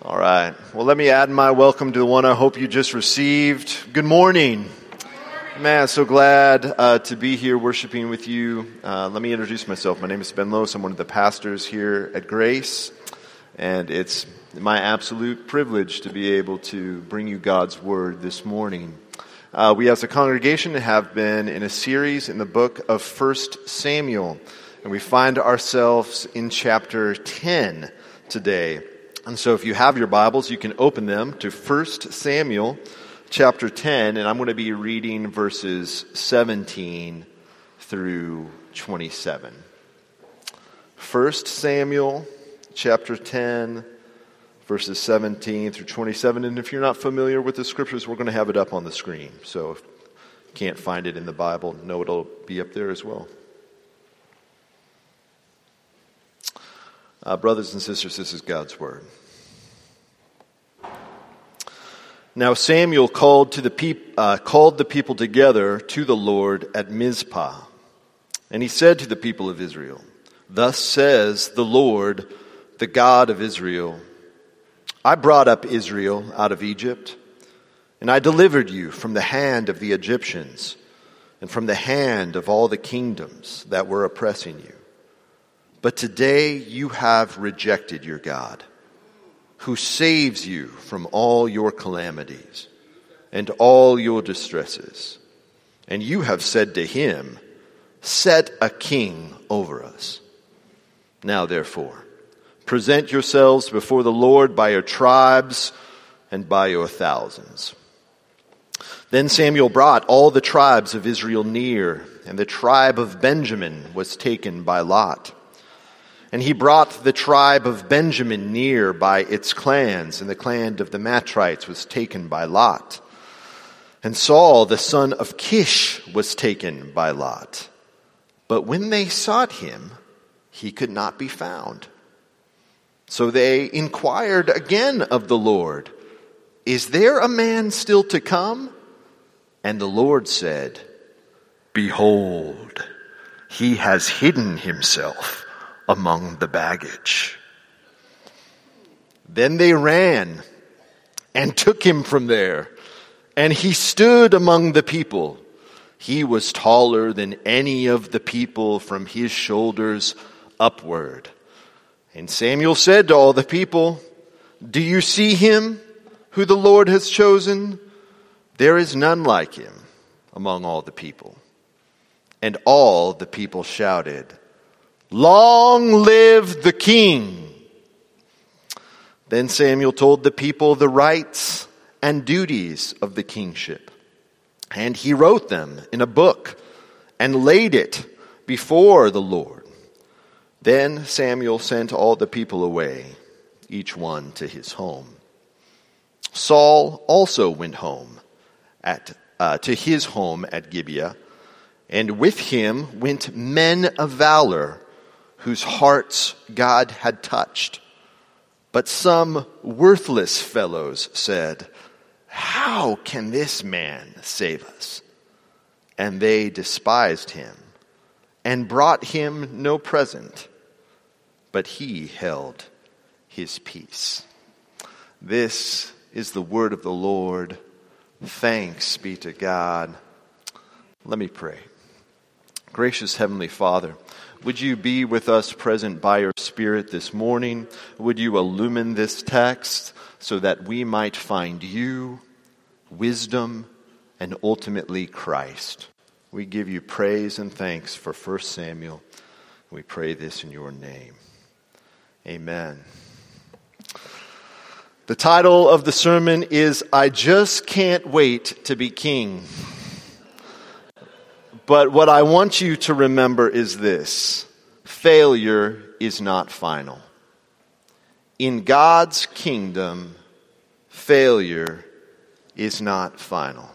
All right. Well, let me add my welcome to the one I hope you just received. Good morning. Man, so glad uh, to be here worshiping with you. Uh, let me introduce myself. My name is Ben Loos. I'm one of the pastors here at Grace, and it's my absolute privilege to be able to bring you God's Word this morning. Uh, we as a congregation have been in a series in the book of First Samuel, and we find ourselves in chapter 10 today. And so if you have your Bibles, you can open them to 1 Samuel chapter 10, and I'm going to be reading verses 17 through 27. 1 Samuel chapter 10, verses 17 through 27. And if you're not familiar with the scriptures, we're going to have it up on the screen. So if you can't find it in the Bible, know it'll be up there as well. Uh, brothers and sisters, this is God's word. Now Samuel called, to the peop- uh, called the people together to the Lord at Mizpah. And he said to the people of Israel, Thus says the Lord, the God of Israel I brought up Israel out of Egypt, and I delivered you from the hand of the Egyptians and from the hand of all the kingdoms that were oppressing you. But today you have rejected your God, who saves you from all your calamities and all your distresses. And you have said to him, Set a king over us. Now, therefore, present yourselves before the Lord by your tribes and by your thousands. Then Samuel brought all the tribes of Israel near, and the tribe of Benjamin was taken by Lot. And he brought the tribe of Benjamin near by its clans, and the clan of the Matrites was taken by Lot. And Saul, the son of Kish, was taken by Lot. But when they sought him, he could not be found. So they inquired again of the Lord, Is there a man still to come? And the Lord said, Behold, he has hidden himself among the baggage. Then they ran and took him from there, and he stood among the people. He was taller than any of the people from his shoulders upward. And Samuel said to all the people, Do you see him who the Lord has chosen? There is none like him among all the people. And all the people shouted, Long live the king! Then Samuel told the people the rights and duties of the kingship. And he wrote them in a book and laid it before the Lord. Then Samuel sent all the people away, each one to his home. Saul also went home at, uh, to his home at Gibeah, and with him went men of valor whose hearts God had touched. But some worthless fellows said, How can this man save us? And they despised him and brought him no present, but he held his peace. This is the word of the Lord. Thanks be to God. Let me pray. Gracious Heavenly Father, would you be with us present by your Spirit this morning? Would you illumine this text so that we might find you, wisdom, and ultimately Christ? We give you praise and thanks for 1 Samuel. We pray this in your name. Amen. The title of the sermon is I Just Can't Wait to Be King. But what I want you to remember is this failure is not final. In God's kingdom, failure is not final.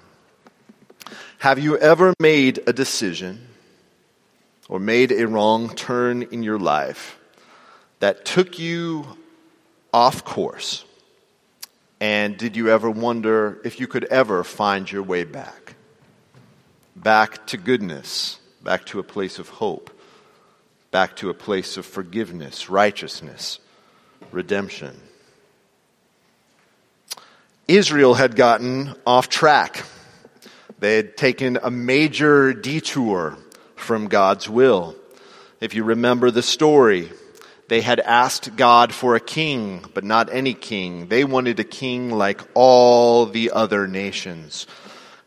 Have you ever made a decision or made a wrong turn in your life that took you off course? And did you ever wonder if you could ever find your way back? Back to goodness, back to a place of hope, back to a place of forgiveness, righteousness, redemption. Israel had gotten off track. They had taken a major detour from God's will. If you remember the story, they had asked God for a king, but not any king. They wanted a king like all the other nations,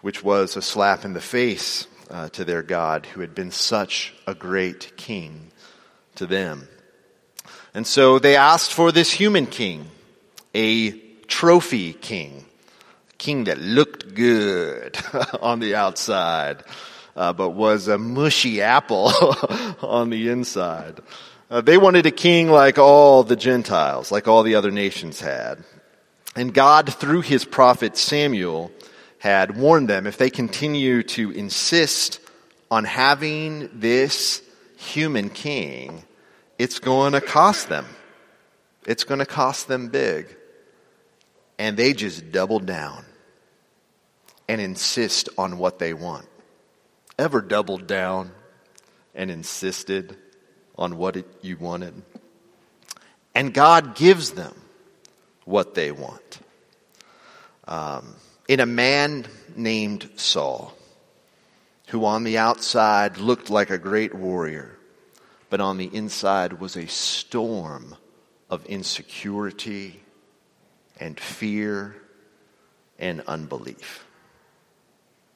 which was a slap in the face uh, to their God, who had been such a great king to them. And so they asked for this human king, a trophy king, a king that looked good on the outside, uh, but was a mushy apple on the inside. Uh, they wanted a king like all the Gentiles, like all the other nations had. And God, through his prophet Samuel, had warned them if they continue to insist on having this human king, it's going to cost them. It's going to cost them big. And they just double down and insist on what they want. Ever doubled down and insisted on what it, you wanted? And God gives them what they want. Um, in a man named Saul, who on the outside looked like a great warrior, but on the inside was a storm of insecurity and fear and unbelief.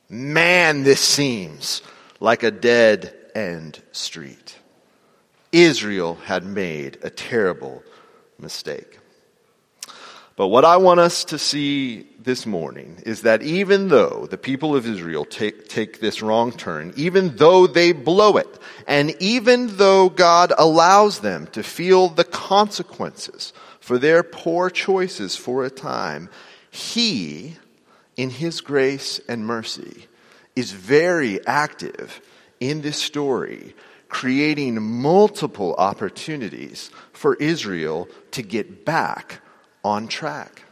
Man, this seems like a dead end street. Israel had made a terrible mistake. But what I want us to see this morning is that even though the people of Israel take, take this wrong turn, even though they blow it, and even though God allows them to feel the consequences for their poor choices for a time, He, in His grace and mercy, is very active in this story, creating multiple opportunities for Israel to get back on track.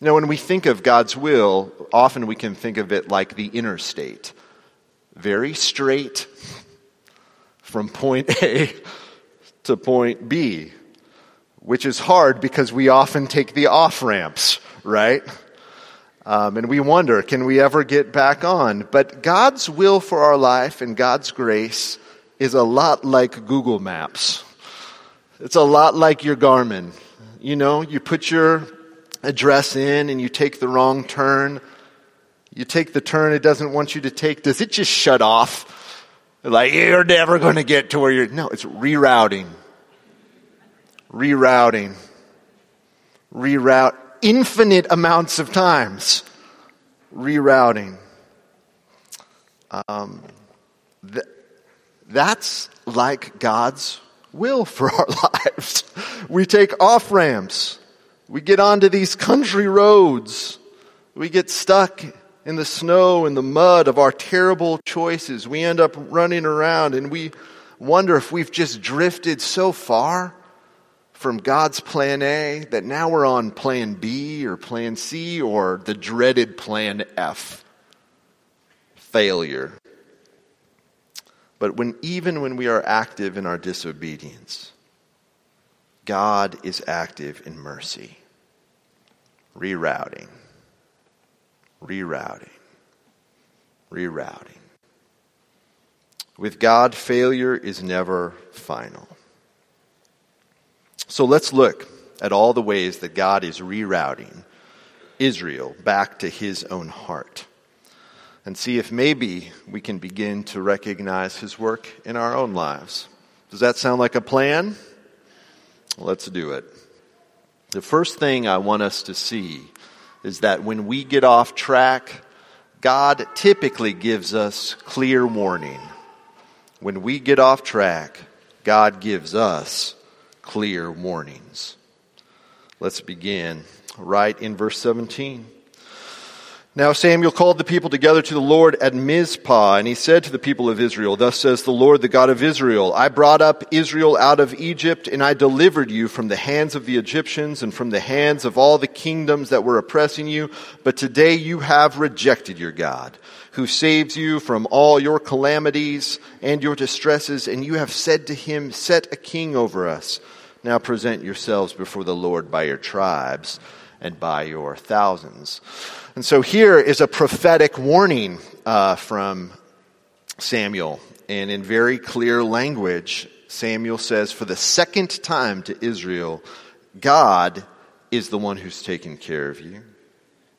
Now, when we think of God's will, often we can think of it like the interstate very straight from point A to point B, which is hard because we often take the off ramps, right? Um, and we wonder, can we ever get back on? But God's will for our life and God's grace is a lot like Google Maps. It's a lot like your Garmin. You know, you put your address in and you take the wrong turn. You take the turn it doesn't want you to take. Does it just shut off? Like, you're never going to get to where you're. No, it's rerouting. Rerouting. Reroute infinite amounts of times. Rerouting. Um, th- that's like God's will for our lives. We take off ramps. We get onto these country roads. We get stuck in the snow and the mud of our terrible choices. We end up running around and we wonder if we've just drifted so far from God's plan A that now we're on plan B or plan C or the dreaded plan F failure. But when, even when we are active in our disobedience, God is active in mercy, rerouting, rerouting, rerouting. With God, failure is never final. So let's look at all the ways that God is rerouting Israel back to his own heart and see if maybe we can begin to recognize his work in our own lives. Does that sound like a plan? Let's do it. The first thing I want us to see is that when we get off track, God typically gives us clear warning. When we get off track, God gives us clear warnings. Let's begin right in verse 17. Now Samuel called the people together to the Lord at Mizpah, and he said to the people of Israel, Thus says the Lord, the God of Israel, I brought up Israel out of Egypt, and I delivered you from the hands of the Egyptians and from the hands of all the kingdoms that were oppressing you. But today you have rejected your God, who saves you from all your calamities and your distresses, and you have said to him, Set a king over us. Now present yourselves before the Lord by your tribes. and by your thousands. And so here is a prophetic warning uh, from Samuel. And in very clear language, Samuel says, for the second time to Israel, God is the one who's taken care of you.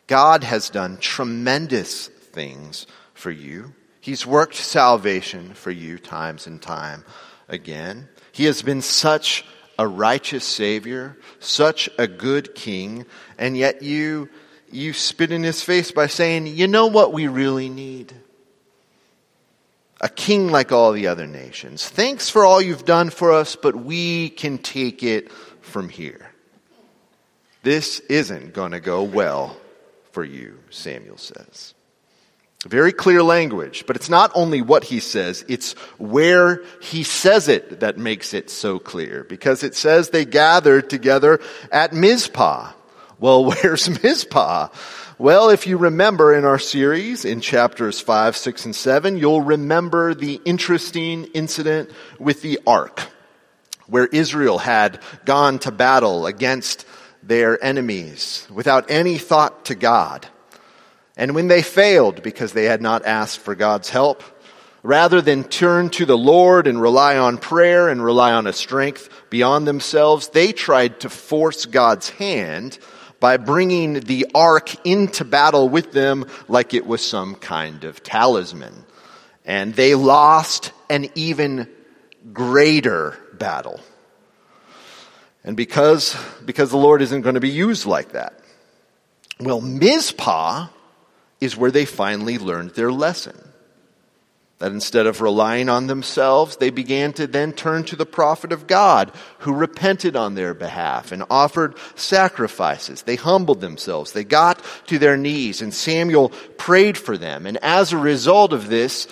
God has done tremendous things for you. He's worked salvation for you times and time again. He has been such a righteous Savior, such a good King, and yet you, you spit in His face by saying, you know what we really need? A king like all the other nations. Thanks for all you've done for us, but we can take it from here. This isn't going to go well for you, Samuel says. Very clear language, but it's not only what he says, it's where he says it that makes it so clear. Because it says they gathered together at Mizpah. Well, where's Mizpah? Well, if you remember in our series in chapters 5, 6, and 7, you'll remember the interesting incident with the ark, where Israel had gone to battle against their enemies without any thought to God. And when they failed because they had not asked for God's help, rather than turn to the Lord and rely on prayer and rely on a strength beyond themselves, they tried to force God's hand by bringing the ark into battle with them like it was some kind of talisman. And they lost an even greater battle. And because, because the Lord isn't going to be used like that. Well, Mizpah is where they finally learned their lesson. That instead of relying on themselves, they began to then turn to the prophet of God who repented on their behalf and offered sacrifices. They humbled themselves. They got to their knees and Samuel prayed for them. And as a result of this,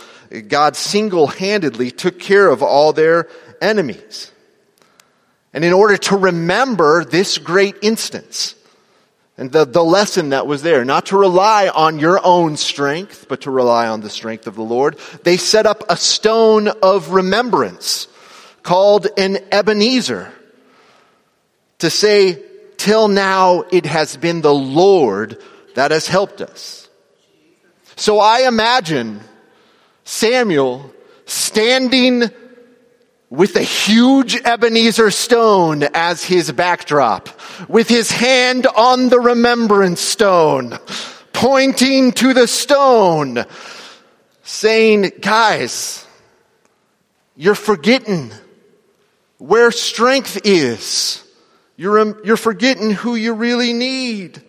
God single-handedly took care of all their enemies. And in order to remember this great instance, and the, the lesson that was there, not to rely on your own strength, but to rely on the strength of the Lord. They set up a stone of remembrance called an Ebenezer to say, till now it has been the Lord that has helped us. So I imagine Samuel standing with a huge Ebenezer stone as his backdrop, with his hand on the remembrance stone, pointing to the stone, saying, guys, you're forgetting where strength is. You're, um, you're forgetting who you really need.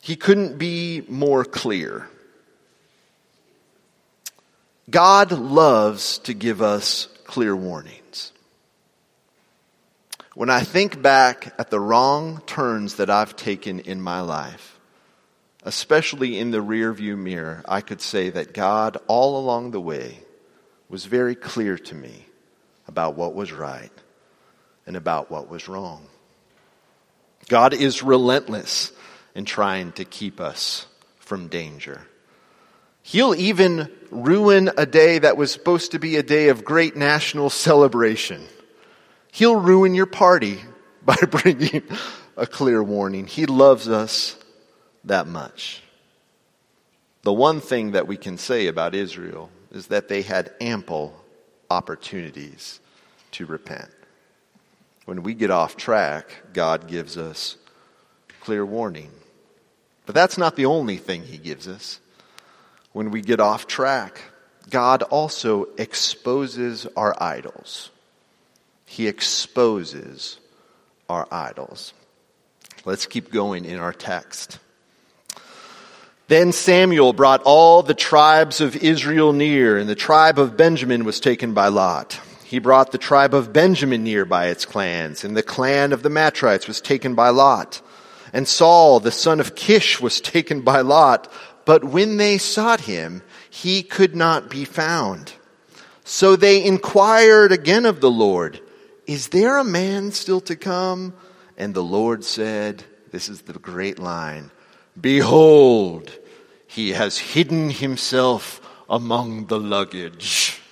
He couldn't be more clear. God loves to give us clear warnings. When I think back at the wrong turns that I've taken in my life, especially in the rearview mirror, I could say that God, all along the way, was very clear to me about what was right and about what was wrong. God is relentless in trying to keep us from danger. He'll even ruin a day that was supposed to be a day of great national celebration. He'll ruin your party by bringing a clear warning. He loves us that much. The one thing that we can say about Israel is that they had ample opportunities to repent. When we get off track, God gives us clear warning. But that's not the only thing He gives us when we get off track, God also exposes our idols. He exposes our idols. Let's keep going in our text. Then Samuel brought all the tribes of Israel near, and the tribe of Benjamin was taken by Lot. He brought the tribe of Benjamin near by its clans, and the clan of the Matrites was taken by Lot. And Saul, the son of Kish, was taken by Lot but when they sought him, he could not be found. So they inquired again of the Lord, Is there a man still to come? And the Lord said, This is the great line Behold, he has hidden himself among the luggage.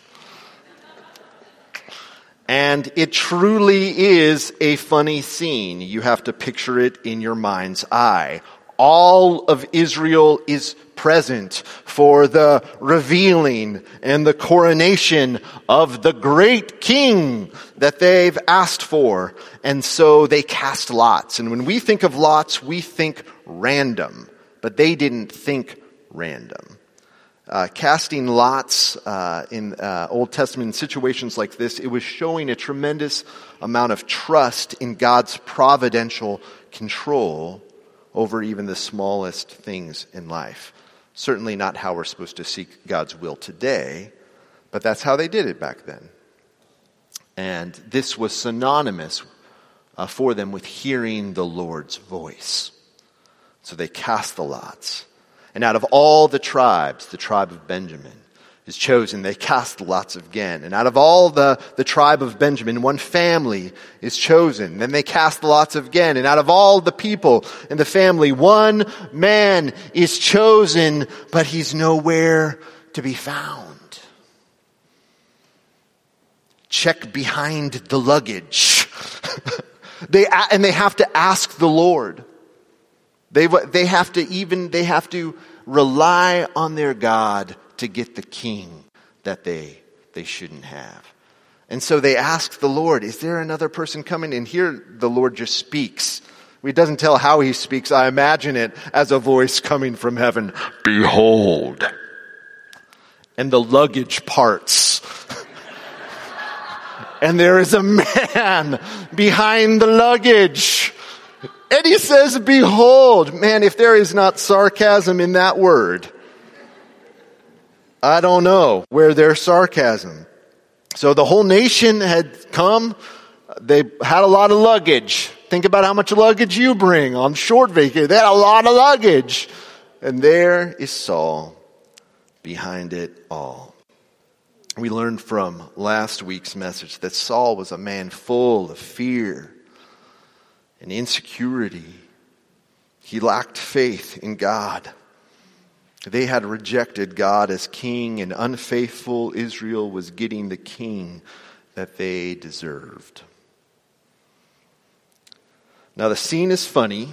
And it truly is a funny scene. You have to picture it in your mind's eye. All of Israel is present for the revealing and the coronation of the great king that they've asked for. And so they cast lots. And when we think of lots, we think random. But they didn't think random. Uh, casting lots uh, in uh, Old Testament situations like this, it was showing a tremendous amount of trust in God's providential control over even the smallest things in life. Certainly not how we're supposed to seek God's will today, but that's how they did it back then. And this was synonymous uh, for them with hearing the Lord's voice. So they cast the lots. And out of all the tribes, the tribe of Benjamin is chosen. They cast lots again. And out of all the, the tribe of Benjamin, one family is chosen. Then they cast lots again. And out of all the people in the family, one man is chosen, but he's nowhere to be found. Check behind the luggage. they, and they have to ask the Lord. They, they have to even, they have to rely on their God to get the king that they, they shouldn't have. And so they ask the Lord, is there another person coming? And here the Lord just speaks. He doesn't tell how he speaks. I imagine it as a voice coming from heaven. Behold. And the luggage parts. and there is a man behind the luggage. And he says, Behold. Man, if there is not sarcasm in that word, I don't know where their sarcasm. So the whole nation had come. They had a lot of luggage. Think about how much luggage you bring on short vacation. They had a lot of luggage. And there is Saul behind it all. We learned from last week's message that Saul was a man full of fear and insecurity. He lacked faith in God. They had rejected God as king, and unfaithful Israel was getting the king that they deserved. Now, the scene is funny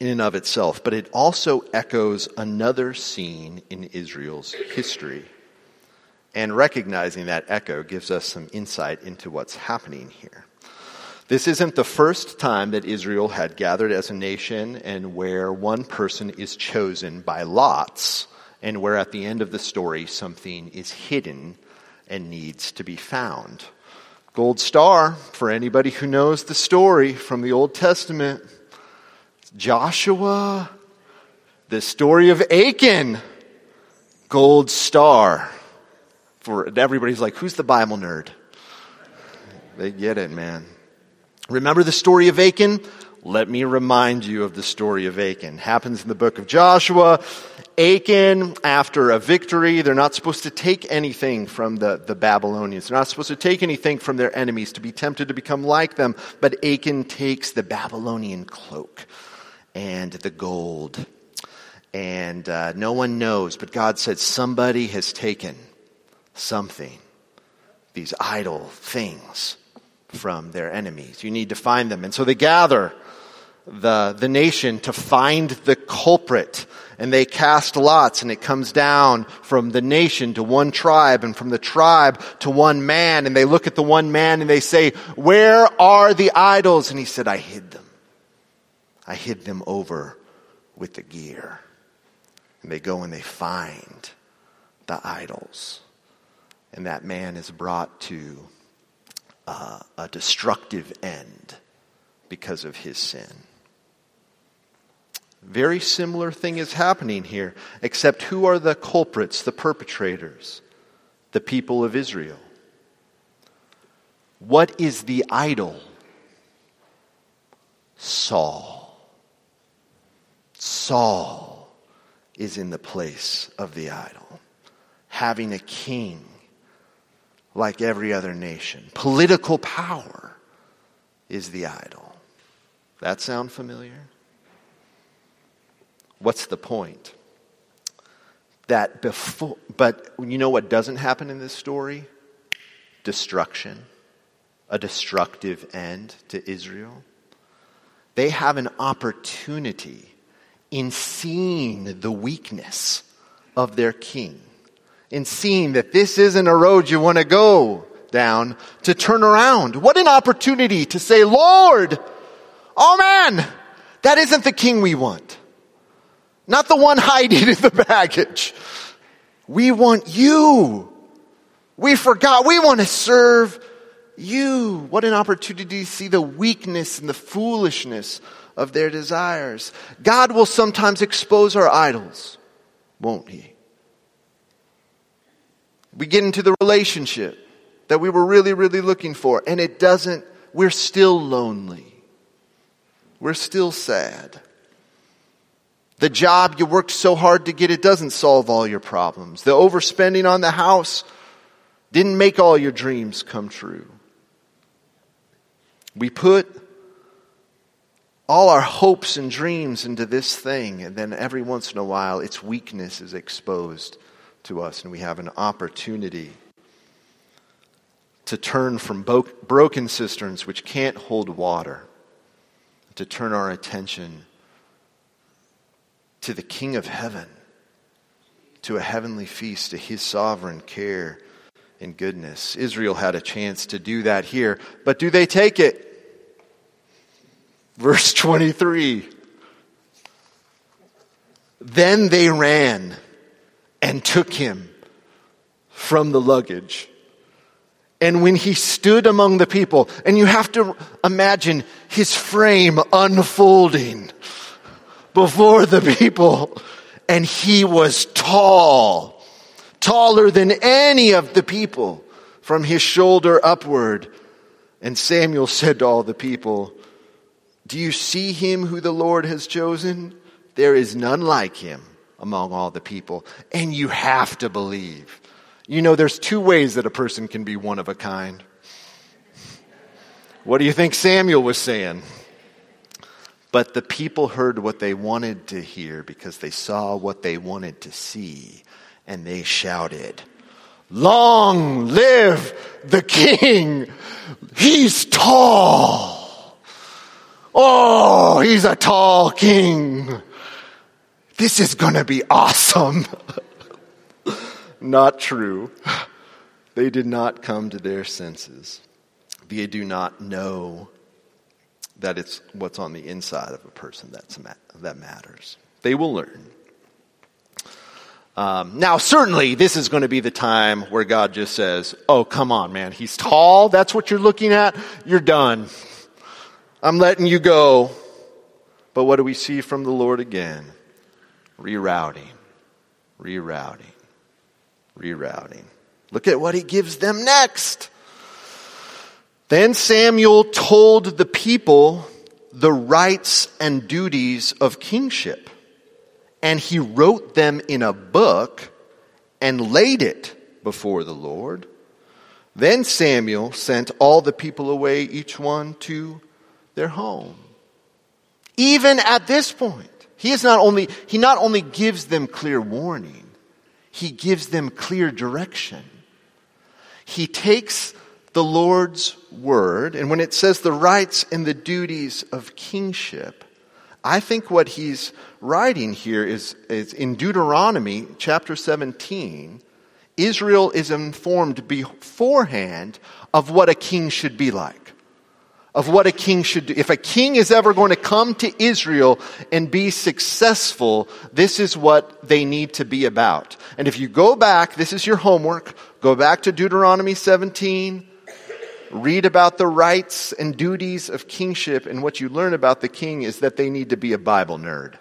in and of itself, but it also echoes another scene in Israel's history. And recognizing that echo gives us some insight into what's happening here. This isn't the first time that Israel had gathered as a nation and where one person is chosen by lots and where at the end of the story something is hidden and needs to be found. Gold star for anybody who knows the story from the Old Testament. Joshua, the story of Achan. Gold star. For everybody's like, who's the Bible nerd? They get it, man. Remember the story of Achan? Let me remind you of the story of Achan. Happens in the book of Joshua. Achan, after a victory, they're not supposed to take anything from the, the Babylonians. They're not supposed to take anything from their enemies to be tempted to become like them. But Achan takes the Babylonian cloak and the gold. And uh, no one knows, but God said somebody has taken something, these idol things from their enemies. You need to find them. And so they gather the, the nation to find the culprit. And they cast lots and it comes down from the nation to one tribe and from the tribe to one man. And they look at the one man and they say, where are the idols? And he said, I hid them. I hid them over with the gear. And they go and they find the idols. And that man is brought to uh, a destructive end because of his sin. Very similar thing is happening here, except who are the culprits, the perpetrators? The people of Israel. What is the idol? Saul. Saul is in the place of the idol, having a king like every other nation. Political power is the idol. That sound familiar? What's the point? That before, but you know what doesn't happen in this story? Destruction. a destructive end to Israel. They have an opportunity in seeing the weakness of their king, in seeing that this isn't a road you want to go down, to turn around. What an opportunity to say, Lord, oh man, that isn't the king we want. Not the one hiding in the baggage. We want you. We forgot. We want to serve you. What an opportunity to see the weakness and the foolishness of their desires. God will sometimes expose our idols, won't He? We get into the relationship that we were really, really looking for, and it doesn't, we're still lonely. We're still sad. The job you worked so hard to get, it doesn't solve all your problems. The overspending on the house didn't make all your dreams come true. We put all our hopes and dreams into this thing, and then every once in a while, its weakness is exposed to us, and we have an opportunity to turn from broken cisterns which can't hold water, to turn our attention to the King of heaven, to a heavenly feast, to his sovereign care and goodness. Israel had a chance to do that here, but do they take it? Verse 23. Then they ran and took him from the luggage. And when he stood among the people, and you have to imagine his frame unfolding before the people. And he was tall, taller than any of the people from his shoulder upward. And Samuel said to all the people, Do you see him who the Lord has chosen? There is none like him among all the people. And you have to believe. You know, there's two ways that a person can be one of a kind. What do you think Samuel was saying? But the people heard what they wanted to hear because they saw what they wanted to see, and they shouted, Long live the king! He's tall! Oh, he's a tall king! This is gonna be awesome! not true. They did not come to their senses. They do not know that it's what's on the inside of a person that's, that matters. They will learn. Um, now, certainly, this is going to be the time where God just says, Oh, come on, man. He's tall. That's what you're looking at. You're done. I'm letting you go. But what do we see from the Lord again? Rerouting, rerouting, rerouting. Look at what he gives them next. Then Samuel told the people the rights and duties of kingship, and he wrote them in a book and laid it before the Lord. Then Samuel sent all the people away, each one to their home. Even at this point, he is not only, he not only gives them clear warning, he gives them clear direction. He takes the Lord's word, and when it says the rights and the duties of kingship, I think what he's writing here is, is in Deuteronomy chapter 17, Israel is informed beforehand of what a king should be like. Of what a king should do. If a king is ever going to come to Israel and be successful, this is what they need to be about. And if you go back, this is your homework, go back to Deuteronomy 17, read about the rights and duties of kingship, and what you learn about the king is that they need to be a Bible nerd.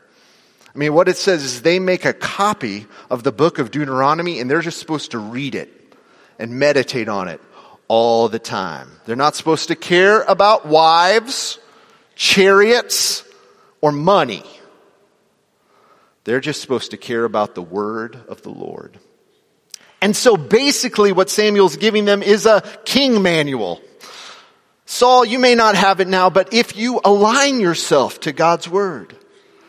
I mean, what it says is they make a copy of the book of Deuteronomy and they're just supposed to read it and meditate on it all the time. They're not supposed to care about wives, chariots, or money. They're just supposed to care about the word of the Lord. And so basically what Samuel's giving them is a king manual. Saul, you may not have it now, but if you align yourself to God's word,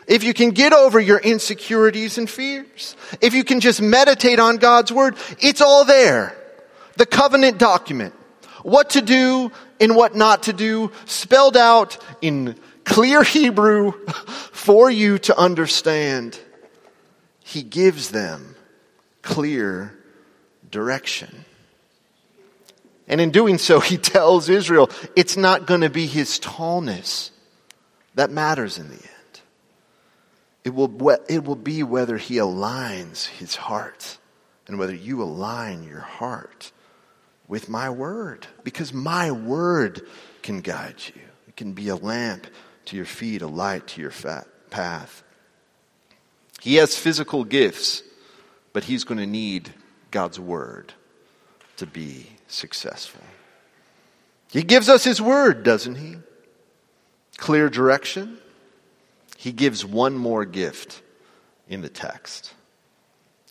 if you can get over your insecurities and fears, if you can just meditate on God's word, it's all there. The covenant document. What to do and what not to do, spelled out in clear Hebrew for you to understand. He gives them clear direction. And in doing so, he tells Israel it's not going to be his tallness that matters in the end. It will, it will be whether he aligns his heart and whether you align your heart with my word. Because my word can guide you, it can be a lamp to your feet, a light to your path. He has physical gifts, but he's going to need God's word to be successful. He gives us his word, doesn't he? Clear direction he gives one more gift in the text.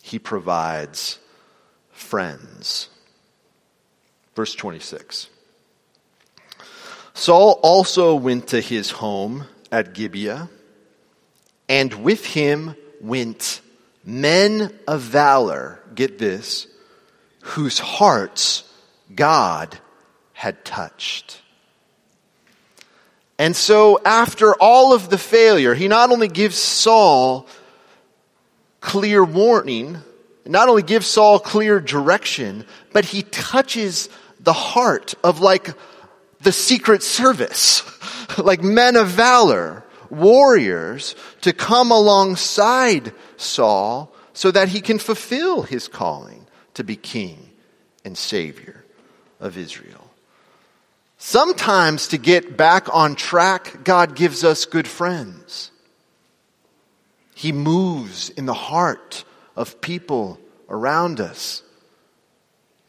He provides friends. Verse 26. Saul also went to his home at Gibeah, and with him went men of valor, get this, whose hearts God had touched. And so, after all of the failure, he not only gives Saul clear warning, not only gives Saul clear direction, but he touches the heart of like the secret service, like men of valor, warriors, to come alongside Saul so that he can fulfill his calling to be king and savior of Israel. Sometimes to get back on track, God gives us good friends. He moves in the heart of people around us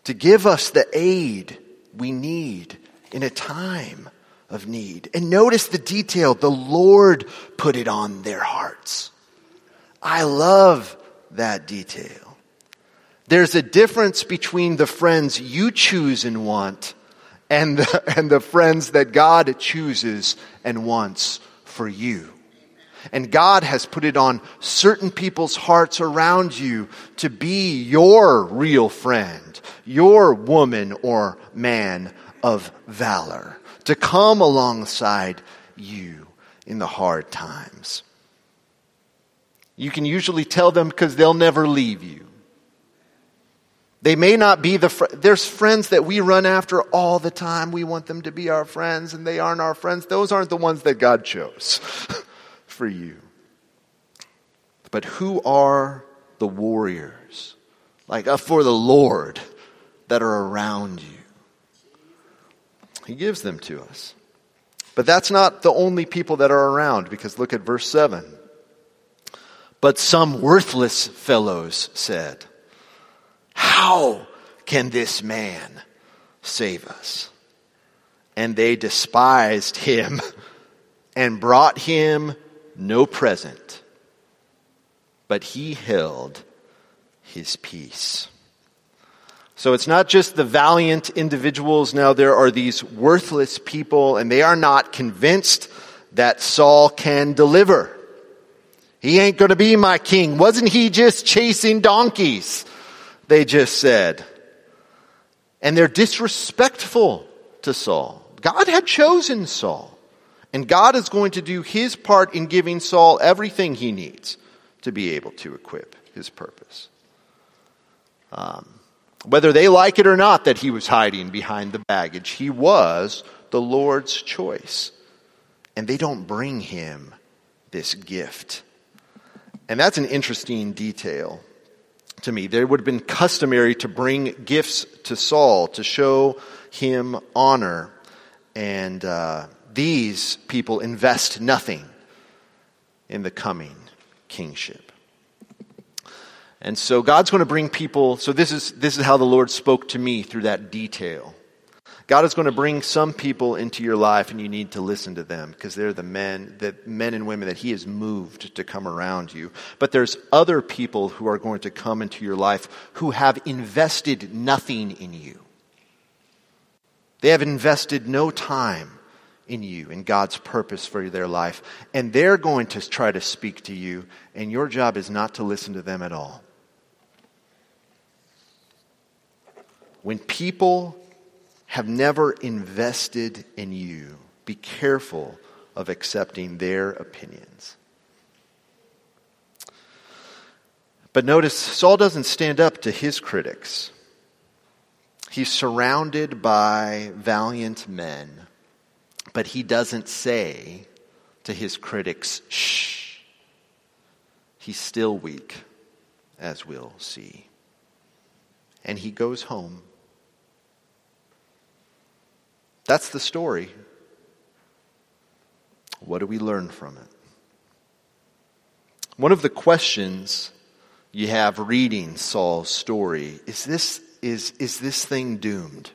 to give us the aid we need in a time of need. And notice the detail the Lord put it on their hearts. I love that detail. There's a difference between the friends you choose and want and the, and the friends that God chooses and wants for you. And God has put it on certain people's hearts around you to be your real friend, your woman or man of valor, to come alongside you in the hard times. You can usually tell them because they'll never leave you. They may not be the, fr- there's friends that we run after all the time. We want them to be our friends and they aren't our friends. Those aren't the ones that God chose for you. But who are the warriors, like uh, for the Lord, that are around you? He gives them to us. But that's not the only people that are around, because look at verse 7. But some worthless fellows said, how can this man save us? And they despised him and brought him no present, but he held his peace. So it's not just the valiant individuals. Now there are these worthless people, and they are not convinced that Saul can deliver. He ain't going to be my king. Wasn't he just chasing donkeys? they just said. And they're disrespectful to Saul. God had chosen Saul. And God is going to do his part in giving Saul everything he needs to be able to equip his purpose. Um, whether they like it or not that he was hiding behind the baggage, he was the Lord's choice. And they don't bring him this gift. And that's an interesting detail to me. There would have been customary to bring gifts to Saul to show him honor. And uh, these people invest nothing in the coming kingship. And so God's going to bring people, so this is, this is how the Lord spoke to me through that detail. God is going to bring some people into your life and you need to listen to them because they're the men, the men and women that he has moved to come around you. But there's other people who are going to come into your life who have invested nothing in you. They have invested no time in you, in God's purpose for their life. And they're going to try to speak to you, and your job is not to listen to them at all. When people have never invested in you. Be careful of accepting their opinions. But notice, Saul doesn't stand up to his critics. He's surrounded by valiant men, but he doesn't say to his critics, shh. He's still weak, as we'll see. And he goes home. That's the story. What do we learn from it? One of the questions you have reading Saul's story is this, is, is this thing doomed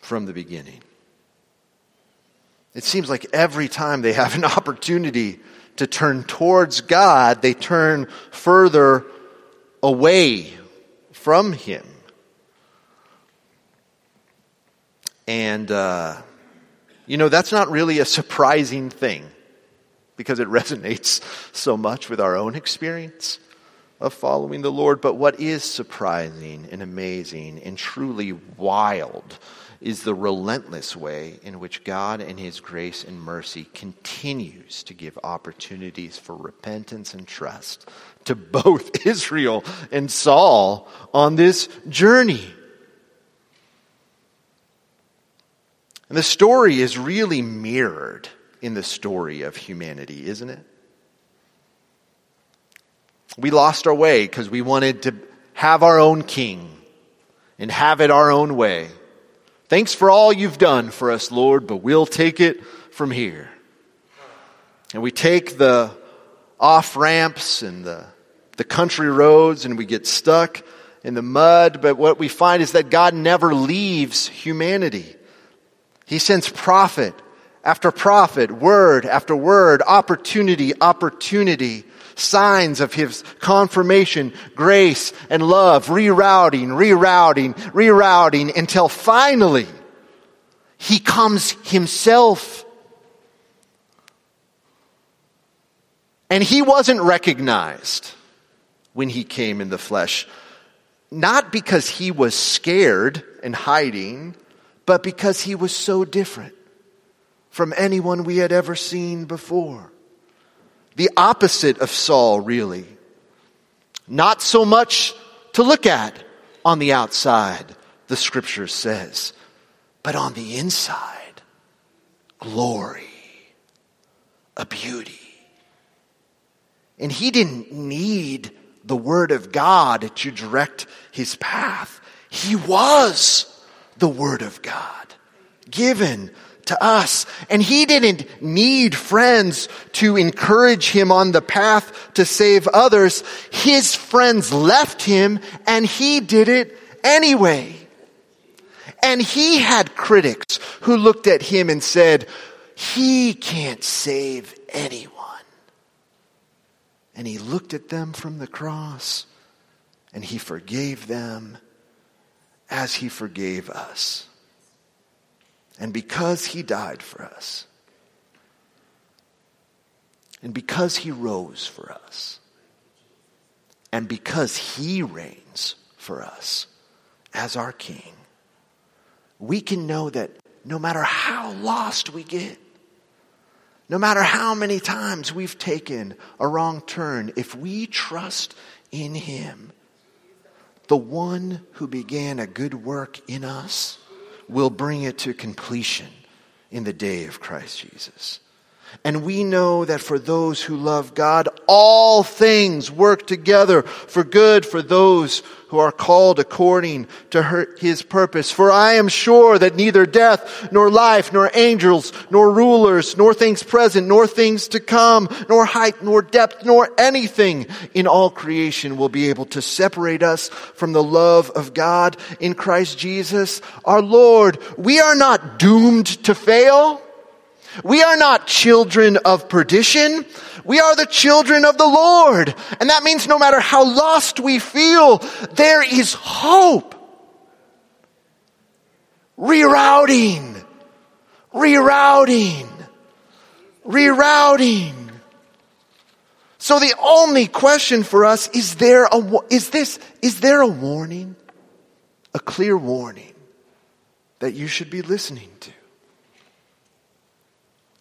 from the beginning? It seems like every time they have an opportunity to turn towards God, they turn further away from Him. And, uh, you know, that's not really a surprising thing because it resonates so much with our own experience of following the Lord. But what is surprising and amazing and truly wild is the relentless way in which God and His grace and mercy continues to give opportunities for repentance and trust to both Israel and Saul on this journey. And the story is really mirrored in the story of humanity, isn't it? We lost our way because we wanted to have our own king and have it our own way. Thanks for all you've done for us, Lord, but we'll take it from here. And we take the off ramps and the, the country roads and we get stuck in the mud. But what we find is that God never leaves humanity. He sends prophet after prophet, word after word, opportunity, opportunity, signs of his confirmation, grace and love, rerouting, rerouting, rerouting until finally he comes himself. And he wasn't recognized when he came in the flesh, not because he was scared and hiding, but because he was so different from anyone we had ever seen before. The opposite of Saul, really. Not so much to look at on the outside, the scripture says, but on the inside, glory, a beauty. And he didn't need the word of God to direct his path. He was the Word of God given to us. And he didn't need friends to encourage him on the path to save others. His friends left him and he did it anyway. And he had critics who looked at him and said, he can't save anyone. And he looked at them from the cross and he forgave them as he forgave us. And because he died for us, and because he rose for us, and because he reigns for us as our king, we can know that no matter how lost we get, no matter how many times we've taken a wrong turn, if we trust in him, the one who began a good work in us will bring it to completion in the day of Christ Jesus. And we know that for those who love God, all things work together for good for those who are called according to his purpose. For I am sure that neither death, nor life, nor angels, nor rulers, nor things present, nor things to come, nor height, nor depth, nor anything in all creation will be able to separate us from the love of God in Christ Jesus our Lord. We are not doomed to fail. We are not children of perdition. We are the children of the Lord. And that means no matter how lost we feel, there is hope. Rerouting, rerouting, rerouting. So the only question for us is there a, is this, is there a warning? A clear warning that you should be listening to?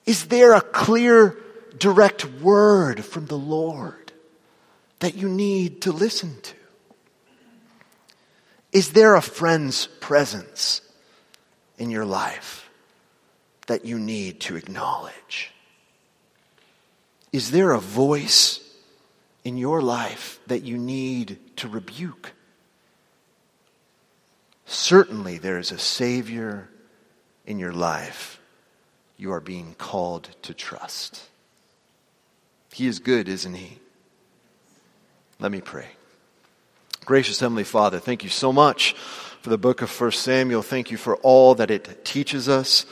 Is there a clear, direct word from the Lord that you need to listen to? Is there a friend's presence in your life that you need to acknowledge? Is there a voice in your life that you need to rebuke? Certainly, there is a Savior in your life you are being called to trust. He is good, isn't He? Let me pray. Gracious Heavenly Father, thank you so much for the book of 1 Samuel. Thank you for all that it teaches us.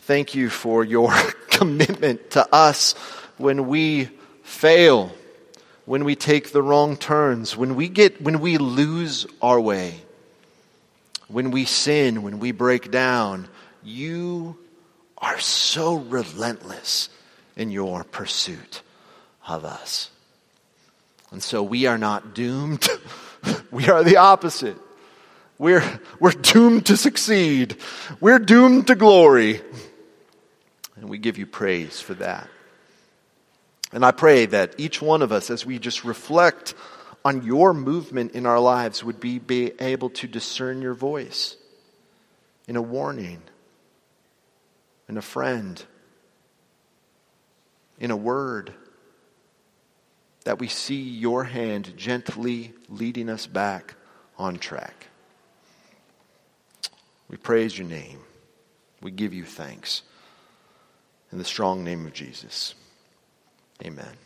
Thank you for your commitment to us when we fail, when we take the wrong turns, when we get when we lose our way, when we sin, when we break down. You are so relentless in your pursuit of us. And so we are not doomed. we are the opposite. We're, we're doomed to succeed. We're doomed to glory. And we give you praise for that. And I pray that each one of us, as we just reflect on your movement in our lives, would be, be able to discern your voice in a warning, in a friend, in a word that we see your hand gently leading us back on track. We praise your name. We give you thanks. In the strong name of Jesus. Amen.